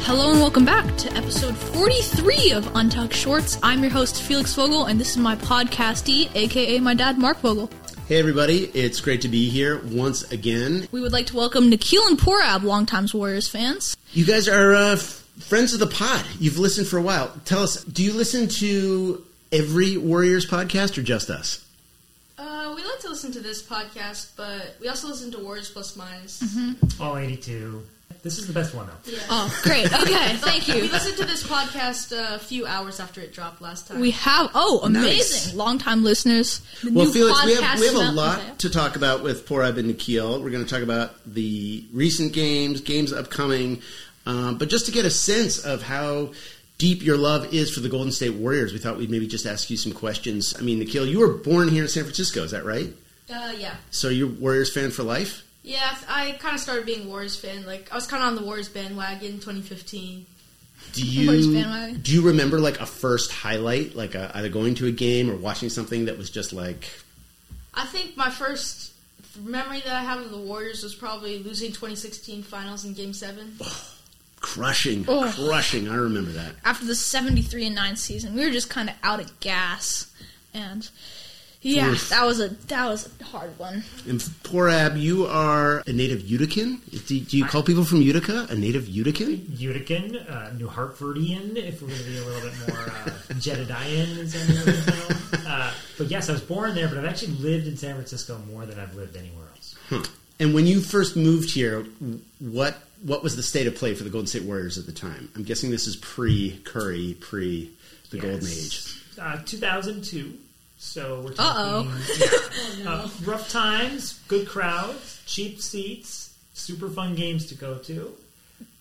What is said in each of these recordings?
Hello and welcome back to episode 43 of Untucked Shorts. I'm your host, Felix Vogel, and this is my podcastee, aka my dad, Marc Vogel. Hey everybody, it's great to be here once again. We would like to welcome Nikhil and Poorab, longtime Warriors fans. You guys are uh, f- friends of the pod. You've listened for a while. Tell us, do you listen to every Warriors podcast or just us? Uh, we like to listen to this podcast, but we also listen to Warriors Plus Minus. All 82. This is the best one, though. Yeah. Oh, great. Okay, thank you. We listened to this podcast uh, a few hours after it dropped last time. We have, oh, amazing. Nice. Longtime listeners. The Well, new Felix, we have, we have a lot Okay. to talk about with Poorab and Nikhil. We're going to talk about the recent games, games upcoming, um, but just to get a sense of how deep your love is for the Golden State Warriors, we thought we'd maybe just ask you some questions. I mean, Nikhil, you were born here in San Francisco, is that right? uh, yeah. So you're Warriors fan for life? Yeah, I kind of started being a Warriors fan. Like, I was kind of on the Warriors bandwagon 2015. Do you do you remember like a first highlight, like a, either going to a game or watching something that was just like I think my first memory that I have of the Warriors was probably losing 2016 finals in Game 7. Crushing, Oh. crushing? I remember that. After the 73 and 9 season, we were just kind of out of gas. And yeah, Oof. that was a that was a hard one. And Poorab, you are a native Utican. Do, do you call people from Utica a native Utican? Utican, uh, New Hartfordian, if we're going to be a little bit more uh, Jedediah, as I'm going to know. Uh, but yes, I was born there, but I've actually lived in San Francisco more than I've lived anywhere else. Huh. And when you first moved here, what what was the state of play for the Golden State Warriors at the time? I'm guessing this is pre Curry, pre the Yes. Golden Age. Uh, 2002. So we're Uh-oh. talking yeah, uh, rough times, good crowds, cheap seats, super fun games to go to.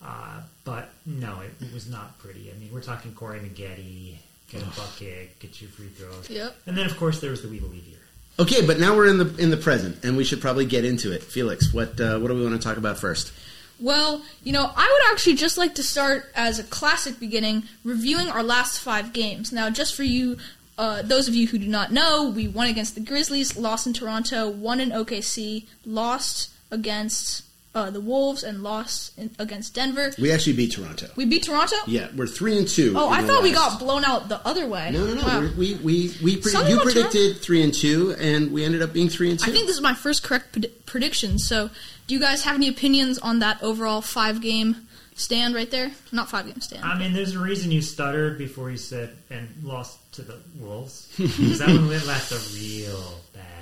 Uh, but no, it, it was not pretty. I mean, we're talking Corey Maggette, get a bucket, get your free throws. Yep. And then, of course, there was the We Believe year. Okay, but now we're in the in the present, and we should probably get into it. Felix, what uh, what do we want to talk about first? Well, you know, I would actually just like to start as a classic beginning, reviewing our last five games. Now, just for you, uh, those of you who do not know, we won against the Grizzlies, lost in Toronto, won in OKC, lost against uh, the Wolves, and lost in, against Denver. We actually beat Toronto. We beat Toronto. Yeah, we're three and two. Oh, I the thought we got blown out the other way. No, no, no. Wow. We're- We we we pre- you about predicted three and two, and we ended up being three and two. I think this is my first correct pred- prediction. So, do you guys have any opinions on that overall five game stand right there? Not five game stand. I mean, there's a reason you stuttered before you said and lost to the Wolves. Because that one went left a real bad taste in your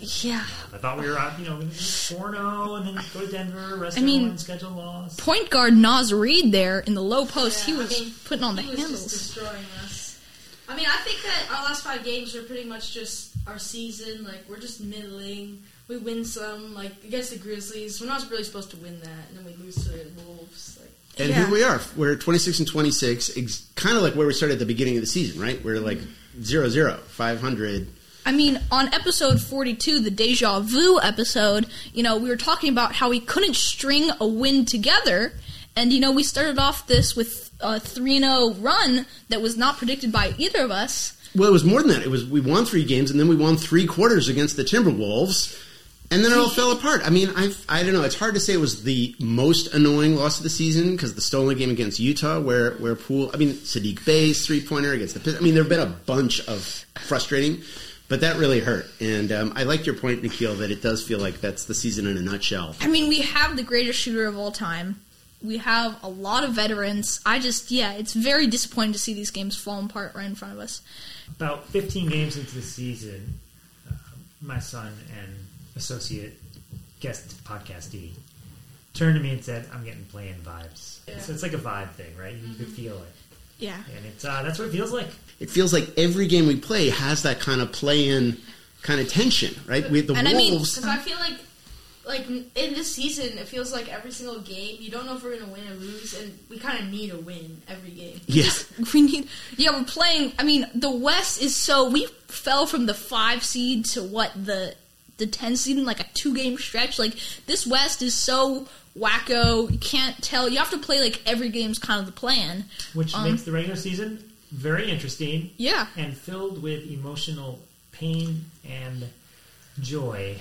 Yeah. I thought we were out, you know, 4 0 and then go to Denver, rest I mean- everyone, schedule loss. point guard Naz Reid there in the low post, he Yeah, I was mean, putting on the was handles. just destroying us. I mean, I think that our last five games are pretty much just our season. Like, we're just middling. We win some, like, against the Grizzlies. We're not really supposed to win that, and then we lose to the Wolves. Like, and Yeah. here we are. We're 26 and 26, ex- kind of like where we started at the beginning of the season, right? We're like zero zero, 500. I mean, on episode 42, the Deja Vu episode, you know, we were talking about how we couldn't string a win together. And, you know, we started off this with a 3 0 run that was not predicted by either of us. Well, it was more than that. It was we won three games, and then we won three quarters against the Timberwolves, and then it all fell apart. I mean, I I don't know. It's hard to say it was the most annoying loss of the season because the stolen game against Utah, where where Poole, I mean, Saddiq Bey's three pointer against the. I mean, there have been a bunch of frustrating, but that really hurt. And um, I like your point, Nikhil, that it does feel like that's the season in a nutshell. I mean, we have the greatest shooter of all time. We have a lot of veterans. I just, yeah, it's very disappointing to see these games fall apart right in front of us. About 15 games into the season, uh, my son and associate guest podcastee turned to me and said, I'm getting playing vibes. So it's like a vibe thing, right? You could feel it. Yeah. And it's uh, that's what it feels like. It feels like every game we play has that kind of play-in kind of tension, right? With the And I mean, Wolves. Because I feel like, like in this season, it feels like every single game, you don't know if we're going to win or lose, and we kind of need a win every game. yeah. We need, yeah, we're playing. I mean, the West is so we fell from the five seed to what the the ten seed in like a two game stretch. Like this West is so wacko. You can't tell. You have to play like every game's kind of the plan. Which Um, makes the regular season very interesting Yeah. and filled with emotional pain and joy.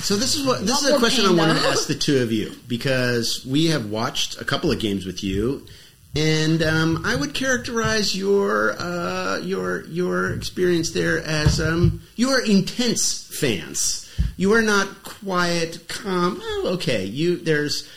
So this is what this is a more question I pain, want to ask the two of you because we have watched a couple of games with you, and um, I would characterize your uh, your your experience there as um, you are intense fans. You are not quiet, calm. Oh, okay, you there's.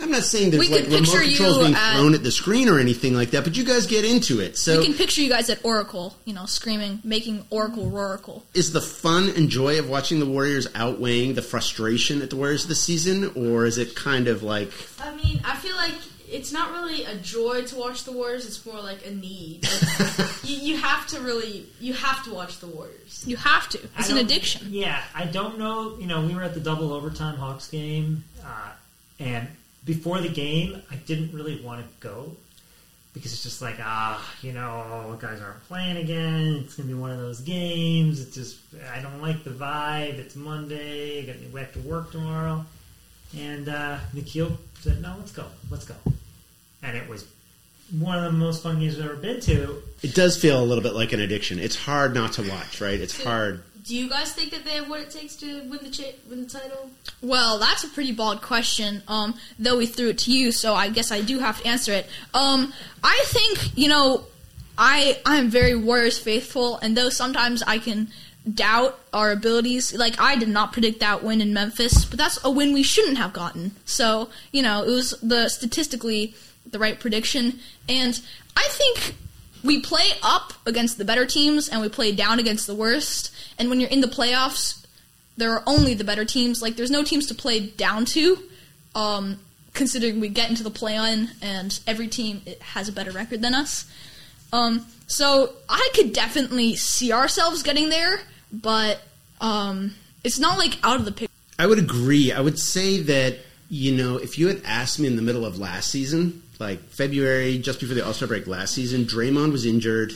I'm not saying there's We like remote controls you being at- thrown at the screen or anything like that, but you guys get into it. So we can picture you guys at Oracle, you know, screaming, making Oracle Roaracle. is the fun and joy of watching the Warriors outweighing the frustration at the Warriors this season, or is it kind of like I mean, I feel like it's not really a joy to watch the Warriors. It's more like a need. Like, you, you have to really, you have to watch the Warriors. You have to. It's I an addiction. Yeah, I don't know. You know, we were at the double overtime Hawks game, uh, and before the game, I didn't really want to go because it's just like, ah, you know, guys aren't playing again. It's gonna be one of those games. It's just, I don't like the vibe. It's Monday. Got we have to work tomorrow, and uh, Nikhil said, "No, let's go, let's go," and it was one of the most fun games I've ever been to. It does feel a little bit like an addiction. It's hard not to watch, right? It's hard. Do you guys think that they have what it takes to win the cha- win the title? Well, that's a pretty bald question. Um, though we threw it to you, so I guess I do have to answer it. Um, I think you know, I I'm very Warriors faithful, and though sometimes I can doubt our abilities, like I did not predict that win in Memphis, but that's a win we shouldn't have gotten. So you know, it was the statistically the right prediction, and I think we play up against the better teams and we play down against the worst. And when you're in the playoffs, there are only the better teams. Like there's no teams to play down to. Um, considering we get into the play-in and every team has a better record than us. Um, so I could definitely see ourselves getting there, but um, it's not like out of the picture. I would agree. I would say that you know, if you had asked me in the middle of last season, like February, just before the All Star break last season, Draymond was injured.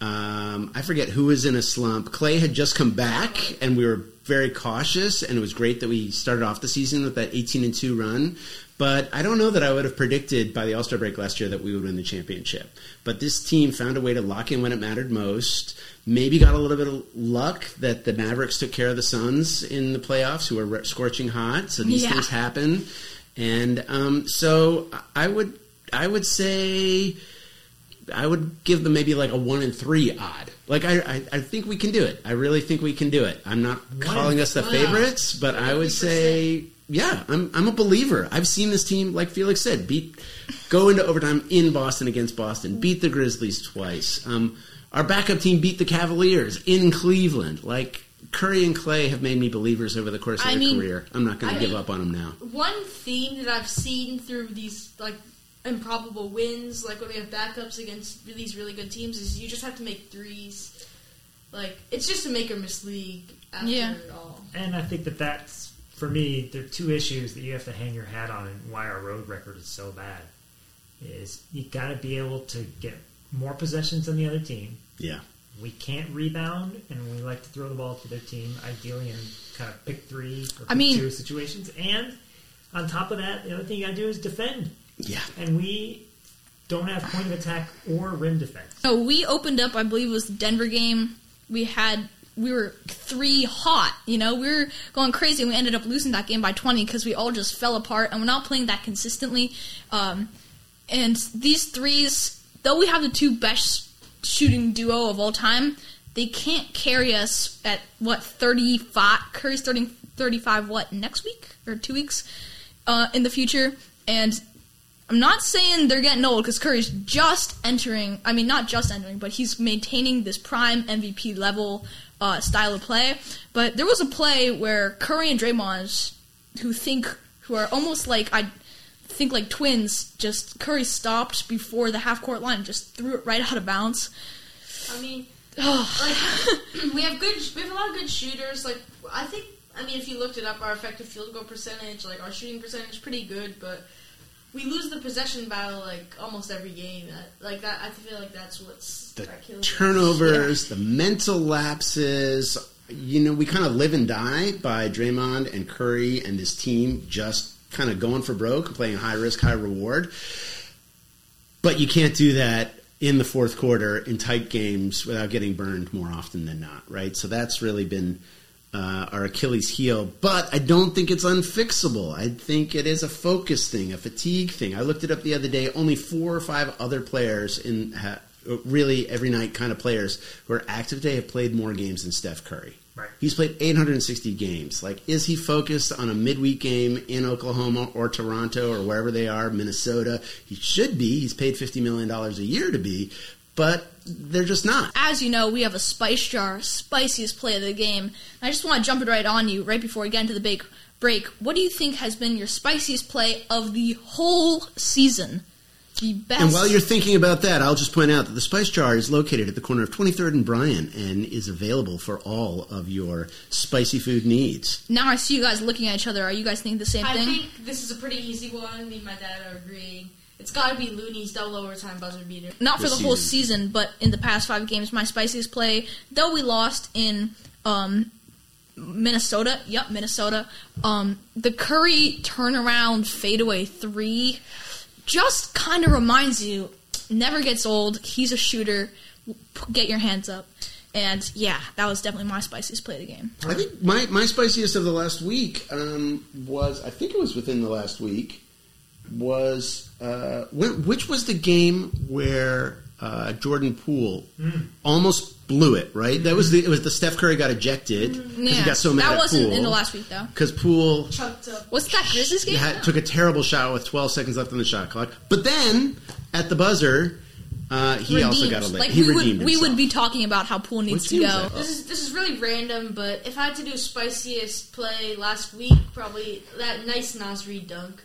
Um, I forget who was in a slump. Clay had just come back, and we were very cautious. And it was great that we started off the season with that 18 and two run. But I don't know that I would have predicted by the All Star break last year that we would win the championship. But this team found a way to lock in when it mattered most. Maybe got a little bit of luck that the Mavericks took care of the Suns in the playoffs, who were scorching hot. So these Yeah. things happen, and um, so I would I would say I would give them maybe like a one in three odd. Like I, I, I think we can do it. I really think we can do it. I'm not calling us the wow. favorites, but I would say, yeah, I'm I'm a believer. I've seen this team, like Felix said, beat go into overtime in Boston against Boston, beat the Grizzlies twice. Um, our backup team beat the Cavaliers in Cleveland. Like Curry and Clay have made me believers over the course of I their mean- career. I'm not going to give mean- up on them now. One theme that I've seen through these like improbable wins, like when we have backups against these really good teams, is you just have to make threes. Like it's just a make or miss league after Yeah. it all. And I think that that's for me. There are two issues that you have to hang your hat on, and why our road record is so bad. Is you got to be able to get more possessions than the other team. Yeah. We can't rebound, and we like to throw the ball to their team, ideally in kind of pick three or pick I mean- two situations. And on top of that, the other thing you got to do is defend, Yeah. and we don't have point of attack or rim defense. So we opened up, I believe it was the Denver game. We had we were three hot, you know, we were going crazy, and we ended up losing that game by twenty because we all just fell apart, and we're not playing that consistently. Um, and these threes, though we have the two best shooting duo of all time, they can't carry us at what thirty five. Curry's starting thirty five. What next week or two weeks uh, in the future, and I'm not saying they're getting old because Curry's just entering. I mean, not just entering, but he's maintaining this prime MVP level uh, style of play. But there was a play where Curry and Draymond, who think who are almost like I think like twins, just Curry stopped before the half court line, just threw it right out of bounds. I mean, like we have good, we have a lot of good shooters. Like I think, I mean, if you looked it up, our effective field goal percentage, like our shooting percentage, is pretty good. But we lose the possession battle like almost every game. Like that, I feel like that's what's the our killing us. turnovers, the mental lapses. You know, we kind of live and die by Draymond and Curry and this team just kind of going for broke, playing high risk, high reward. But you can't do that in the fourth quarter in tight games without getting burned more often than not, right? So that's really been uh, our Achilles heel. But I don't think it's unfixable. I think it is a focus thing, a fatigue thing. I looked it up the other day. Only four or five other players in ha- really every night kind of players who are active today have played more games than Steph Curry. Right. He's played 860 games. Like, is he focused on a midweek game in Oklahoma or Toronto or wherever they are, Minnesota? He should be. He's paid $50 million a year to be, but they're just not. As you know, we have a spice jar, spiciest play of the game. And I just want to jump it right on you right before we get into the big break. What do you think has been your spiciest play of the whole season? The best. And while you're thinking about that, I'll just point out that the Spice Jar is located at the corner of 23rd and Bryan and is available for all of your spicy food needs. now I see you guys looking at each other. Are you guys thinking the same I thing? I think this is a pretty easy one. Me and my dad are agreeing. It's got to be Looney's double overtime buzzer beater. Not for This the whole season. season, but in the past five games, my spiciest play, though we lost in um, Minnesota. Yep, Minnesota. Um, the Curry turnaround fadeaway three just kind of reminds you never gets old. He's a shooter. Get your hands up. And yeah, that was definitely my spiciest play of the game. I think my, my spiciest of the last week um, was, I think it was within the last week, was, uh, which was the game where uh, Jordan Poole almost blew it, right? That was the, it was the Steph Curry got ejected because Yeah, he got so mad that at wasn't Poole. in the last week though. Because Poole Chucked up. Was that Grizzlies game? had, took a terrible shot with 12 seconds left on the shot clock. But then, at the buzzer, uh, he also got a Redeemed. late. Like he we would, redeemed we would be talking about how Poole needs to go. This is this is really random, but if I had to do spiciest play last week, probably that nice Naz Reid dunk.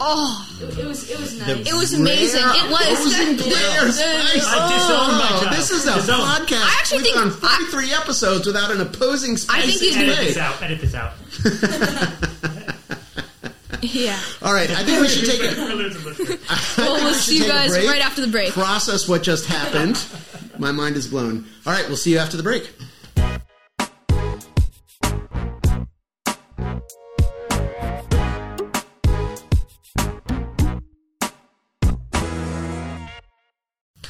Oh, It, it was it was The nice. It was amazing. It was. opposing player spice. I disown my Oh, child. this is a Disown. podcast. I actually We've think- done 43 episodes without an opposing spice. I think he's Edit play. this out. Edit this out. yeah. All right, I think we should take it. We're losing listeners. Well, we we'll should see you take a guys break, right after the break. Process what just happened. My mind is blown. All right, we'll see you after the break.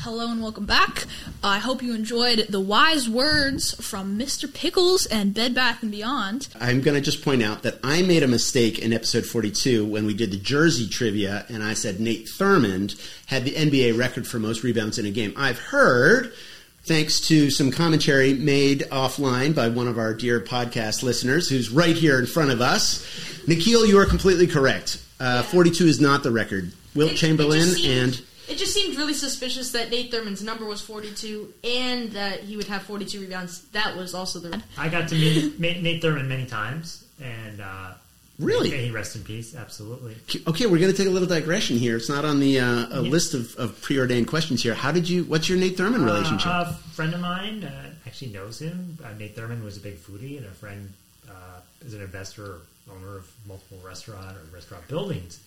Hello and welcome back. I hope you enjoyed the wise words from Mr. Pickles and Bed Bath and Beyond. I'm going to just point out that I made a mistake in episode 42 when we did the Jersey trivia, and I said Nate Thurmond had the NBA record for most rebounds in a game. I've heard, thanks to some commentary made offline by one of our dear podcast listeners who's right here in front of us, Nikhil, you are completely correct. Uh, 42 is not the record. Wilt Chamberlain and It just seemed really suspicious that Nate Thurmond's number was 42 and that he would have 42 rebounds. That was also the. I got to meet Ma- Nate Thurmond many times, and uh, Really? may he rest in peace. Absolutely. Okay, we're going to take a little digression here. It's not on the uh, a Yeah. list of, of preordained questions here. How did you? What's your Nate Thurmond relationship? Uh, a friend of mine uh, actually knows him. Uh, Nate Thurmond was a big foodie, and a friend uh, is an investor, owner of multiple restaurant or restaurant buildings.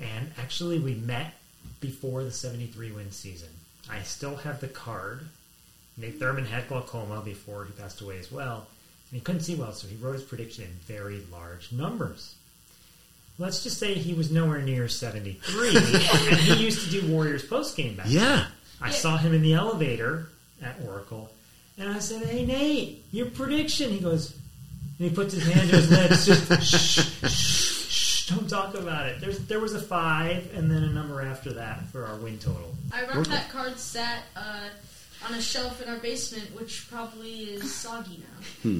And actually, we met before the '73 win season. I still have the card. Nate Thurmond had glaucoma before he passed away as well, and he couldn't see well, so he wrote his prediction in very large numbers. Let's just say he was nowhere near 73, and he used to do Warriors postgame back then. yeah. I saw him in the elevator at Oracle, and I said, "Hey Nate, your prediction." He goes, and he puts his hand to his lips, just shh, shh, shh, don't talk about it. There's there was a five, and then a number after that for our win total. I remember that card sat uh, on a shelf in our basement, which probably is soggy now.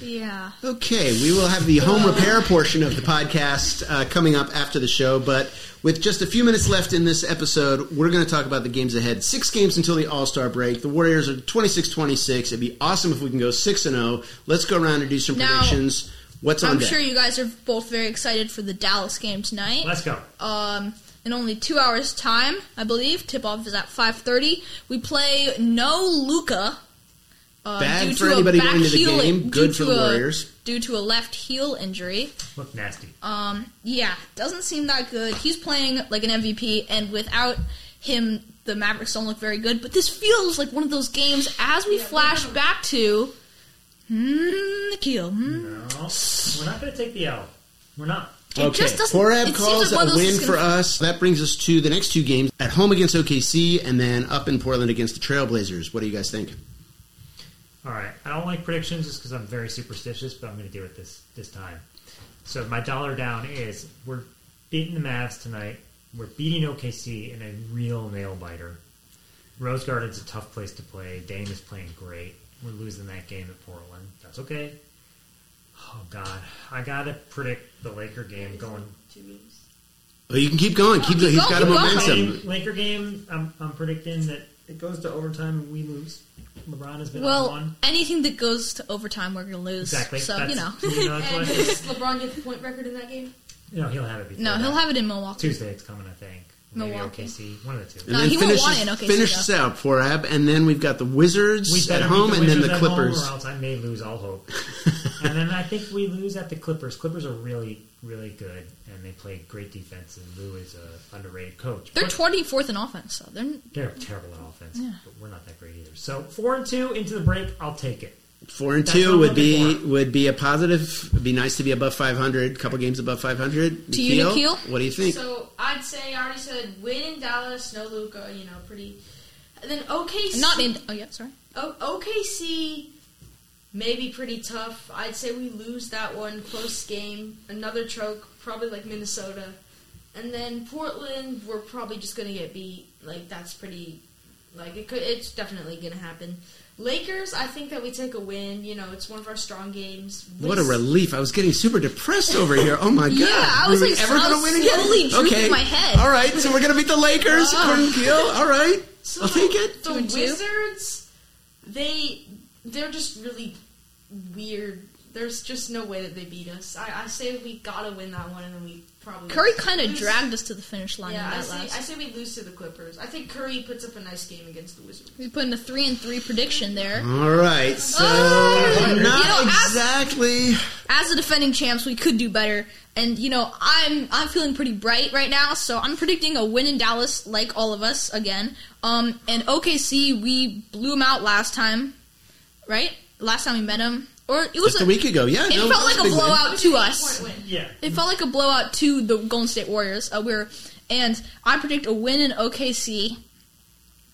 Yeah. Okay, we will have the home repair portion of the podcast uh, coming up after the show, but with just a few minutes left in this episode, we're going to talk about the games ahead. Six games until the All Star break. The Warriors are 26 26. It'd be awesome if we can go 6 and 0. Let's go around and do some Now, predictions. What's on I'm deck? sure you guys are both very excited for the Dallas game tonight. Let's go. Um, in only two hours' time, I believe. Tip off is at 5:30. We play no Luka. Uh, Bad due for to anybody going to the heel- game, good for the a- Warriors. Due to a left heel injury. Look nasty. Um, yeah, doesn't seem that good. He's playing like an MVP, and without him, the Mavericks don't look very good. But this feels like one of those games as we flash back to hmm, Nikhil. Hmm. No, we're not going to take the L. We're not. It okay, just doesn't. Poorab it calls seems like a win for gonna- us. That brings us to the next two games at home against OKC, and then up in Portland against the Trailblazers. What do you guys think? All right. I don't like predictions just because I'm very superstitious, but I'm going to do it this this time. So my dollar down is we're beating the Mavs tonight. We're beating OKC in a real nail biter. Rose Garden's a tough place to play. Dame is playing great. We're losing that game at Portland. That's okay. Oh God, I gotta predict the Laker game going. Two games. Well, you can keep going. Keep, keep he's going, got a keep going. momentum. Game, Laker game. I'm, I'm predicting that it goes to overtime and we lose. LeBron has been on Well, one. anything that goes to overtime, we're gonna lose. Exactly. So That's- you know. you know, And what I does think. LeBron get the point record in that game? No, he'll have it. Before no, he'll that. have it in Milwaukee. Tuesday. It's coming, I think. Maybe Milwaukee. OKC. One of the two. And No, then he won't finish, want it in OKC, finish this out, Poorab, and then we've got the Wizards We at better home, beat the and then Wizards the at home, Clippers. or else I may lose all hope. and then I think we lose at the Clippers. Clippers are really, really good, and they play great defense. And Lue is a underrated coach. They're But 24th in offense, so they're they're terrible in offense, Yeah. but we're not that great either. So four and two into the break, I'll take it. Four and That's two would be for. would be a positive. It'd be nice to be above five hundred. Couple games above five hundred. To you, Nikhil? what do you think? So I'd say I already said win in Dallas, no Luka, you know, pretty. And then OKC. not in. Oh yeah, sorry. O- OKC maybe pretty tough. I'd say we lose that one close game. Another choke, probably like Minnesota. And then Portland, we're probably just gonna get beat. Like that's pretty. Like it could. It's definitely gonna happen. Lakers, I think that we take a win. You know, it's one of our strong games. What a relief! I was getting super depressed over here. Oh my god! Yeah, I was Were we like, ever I going to was win again? slowly drooping okay, my head. All right, so we're going to beat the Lakers. According to Keel. All right, So I'll take it. The Two and two? Wizards, they they're just really weird. There's just no way that they beat us. I, I say we gotta win that one, and then we probably Curry kind of dragged us to the finish line Yeah, in I that say, last. I say we lose to the Clippers. I think Curry puts up a nice game against the Wizards. we put in a three and three prediction there. All right, so Oh, not you know, as- exactly. As the defending champs, we could do better. And you know, I'm I'm feeling pretty bright right now, so I'm predicting a win in Dallas, like all of us again. Um, and OKC, we blew them out last time, right? Last time we met them, or it was Just a week ago, yeah. It no, felt like a big win. blowout to us. Yeah. It felt like a blowout to the Golden State Warriors. Uh, we're and I predict a win in OKC,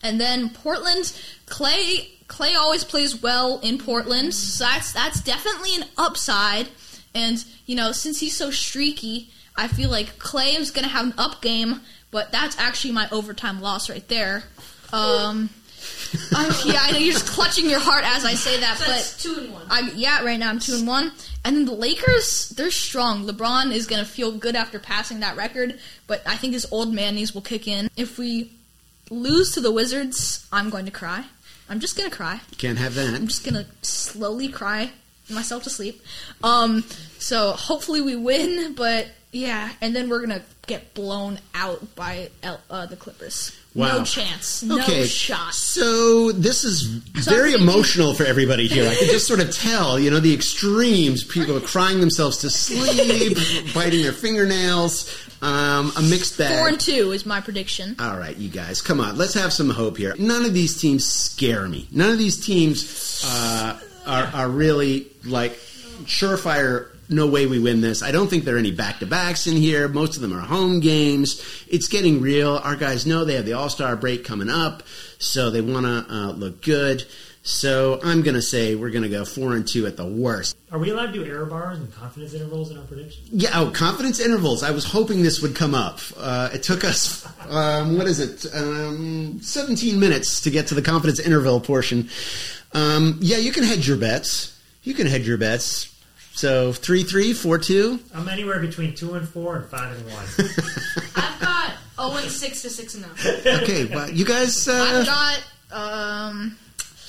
and then Portland. Clay Clay always plays well in Portland, so that's that's definitely an upside. And you know, since he's so streaky, I feel like Clay is going to have an up game, but that's actually my overtime loss right there. Um, I, yeah, I know you're just clutching your heart as I say that, So but that's two and one. I yeah, right now I'm two and one. And then the Lakers, they're strong. LeBron is gonna feel good after passing that record, but I think his old man knees will kick in. If we lose to the Wizards, I'm going to cry. I'm just gonna cry. Can't have that. I'm just gonna slowly cry myself to sleep. Um, so hopefully we win, but yeah, and then we're gonna get blown out by L- uh, the Clippers. Wow. No chance. No Okay, shot. so this is So very emotional for everybody here. I can just sort of tell, you know, the extremes. People are crying themselves to sleep, biting their fingernails. Um, a mixed bag. Four and two is my prediction. All right, you guys, come on. Let's have some hope here. None of these teams scare me. None of these teams uh, are, are really like surefire. No way we win this. I don't think there are any back to backs in here. Most of them are home games. It's getting real. Our guys know they have the All Star break coming up, so they want to uh, look good. So I'm going to say we're going to go four and two at the worst. Are we allowed to do error bars and confidence intervals in our predictions? Yeah, oh, confidence intervals. I was hoping this would come up. Uh, it took us, um, what is it, um, 17 minutes to get to the confidence interval portion. Um, yeah, you can hedge your bets. You can hedge your bets. So 3 3, 4 2. I'm anywhere between two and four and five and one. I've got oh and six to six and zero. Okay, well, you guys, I've uh, got um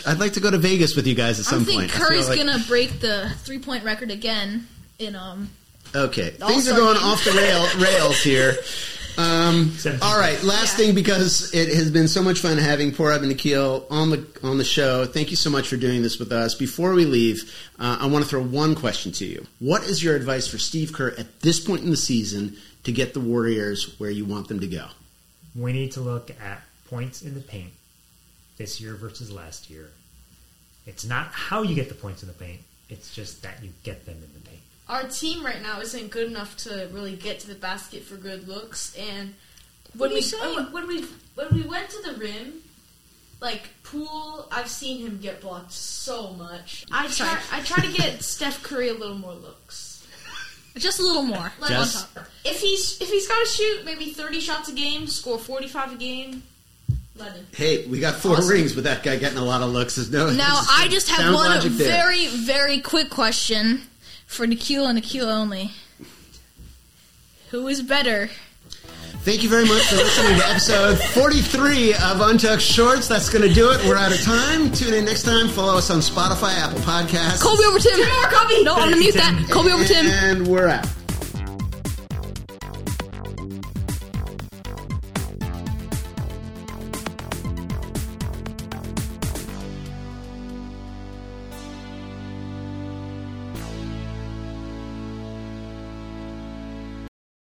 I'd like to go to Vegas with you guys at I some think point. I Curry's like- gonna break the three point record again in um Okay, things are going game. off the rail, rails here. Um, all right, last Yeah. thing because it has been so much fun having Poorab and Nikhil on the on the show. Thank you so much for doing this with us. Before we leave, uh, I want to throw one question to you. What is your advice for Steve Kerr at this point in the season to get the Warriors where you want them to go? we need to look at points in the paint this year versus last year. It's not how you get the points in the paint; it's just that you get them in the paint. Our team right now isn't good enough to really get to the basket for good looks. And when are we saying? when we when we went to the rim, like Poole, I've seen him get blocked so much. I try I try to get Steph Curry a little more looks. Just a little more. Like, Just- on top. If he's if he's got to shoot maybe thirty shots a game, score forty five a game, let him. Hey, we got four Awesome. rings with that guy getting a lot of looks. Is no. Now, I just have one very, very quick question for Nikhil and Nikhil only. Who is better? Thank you very much for listening to episode 43 of Untucked Shorts. That's going to do it. We're out of time. Tune in next time. Follow us on Spotify, Apple Podcasts. Colby over Tim. No, I'm gonna mute that. Colby over Tim. And we're out.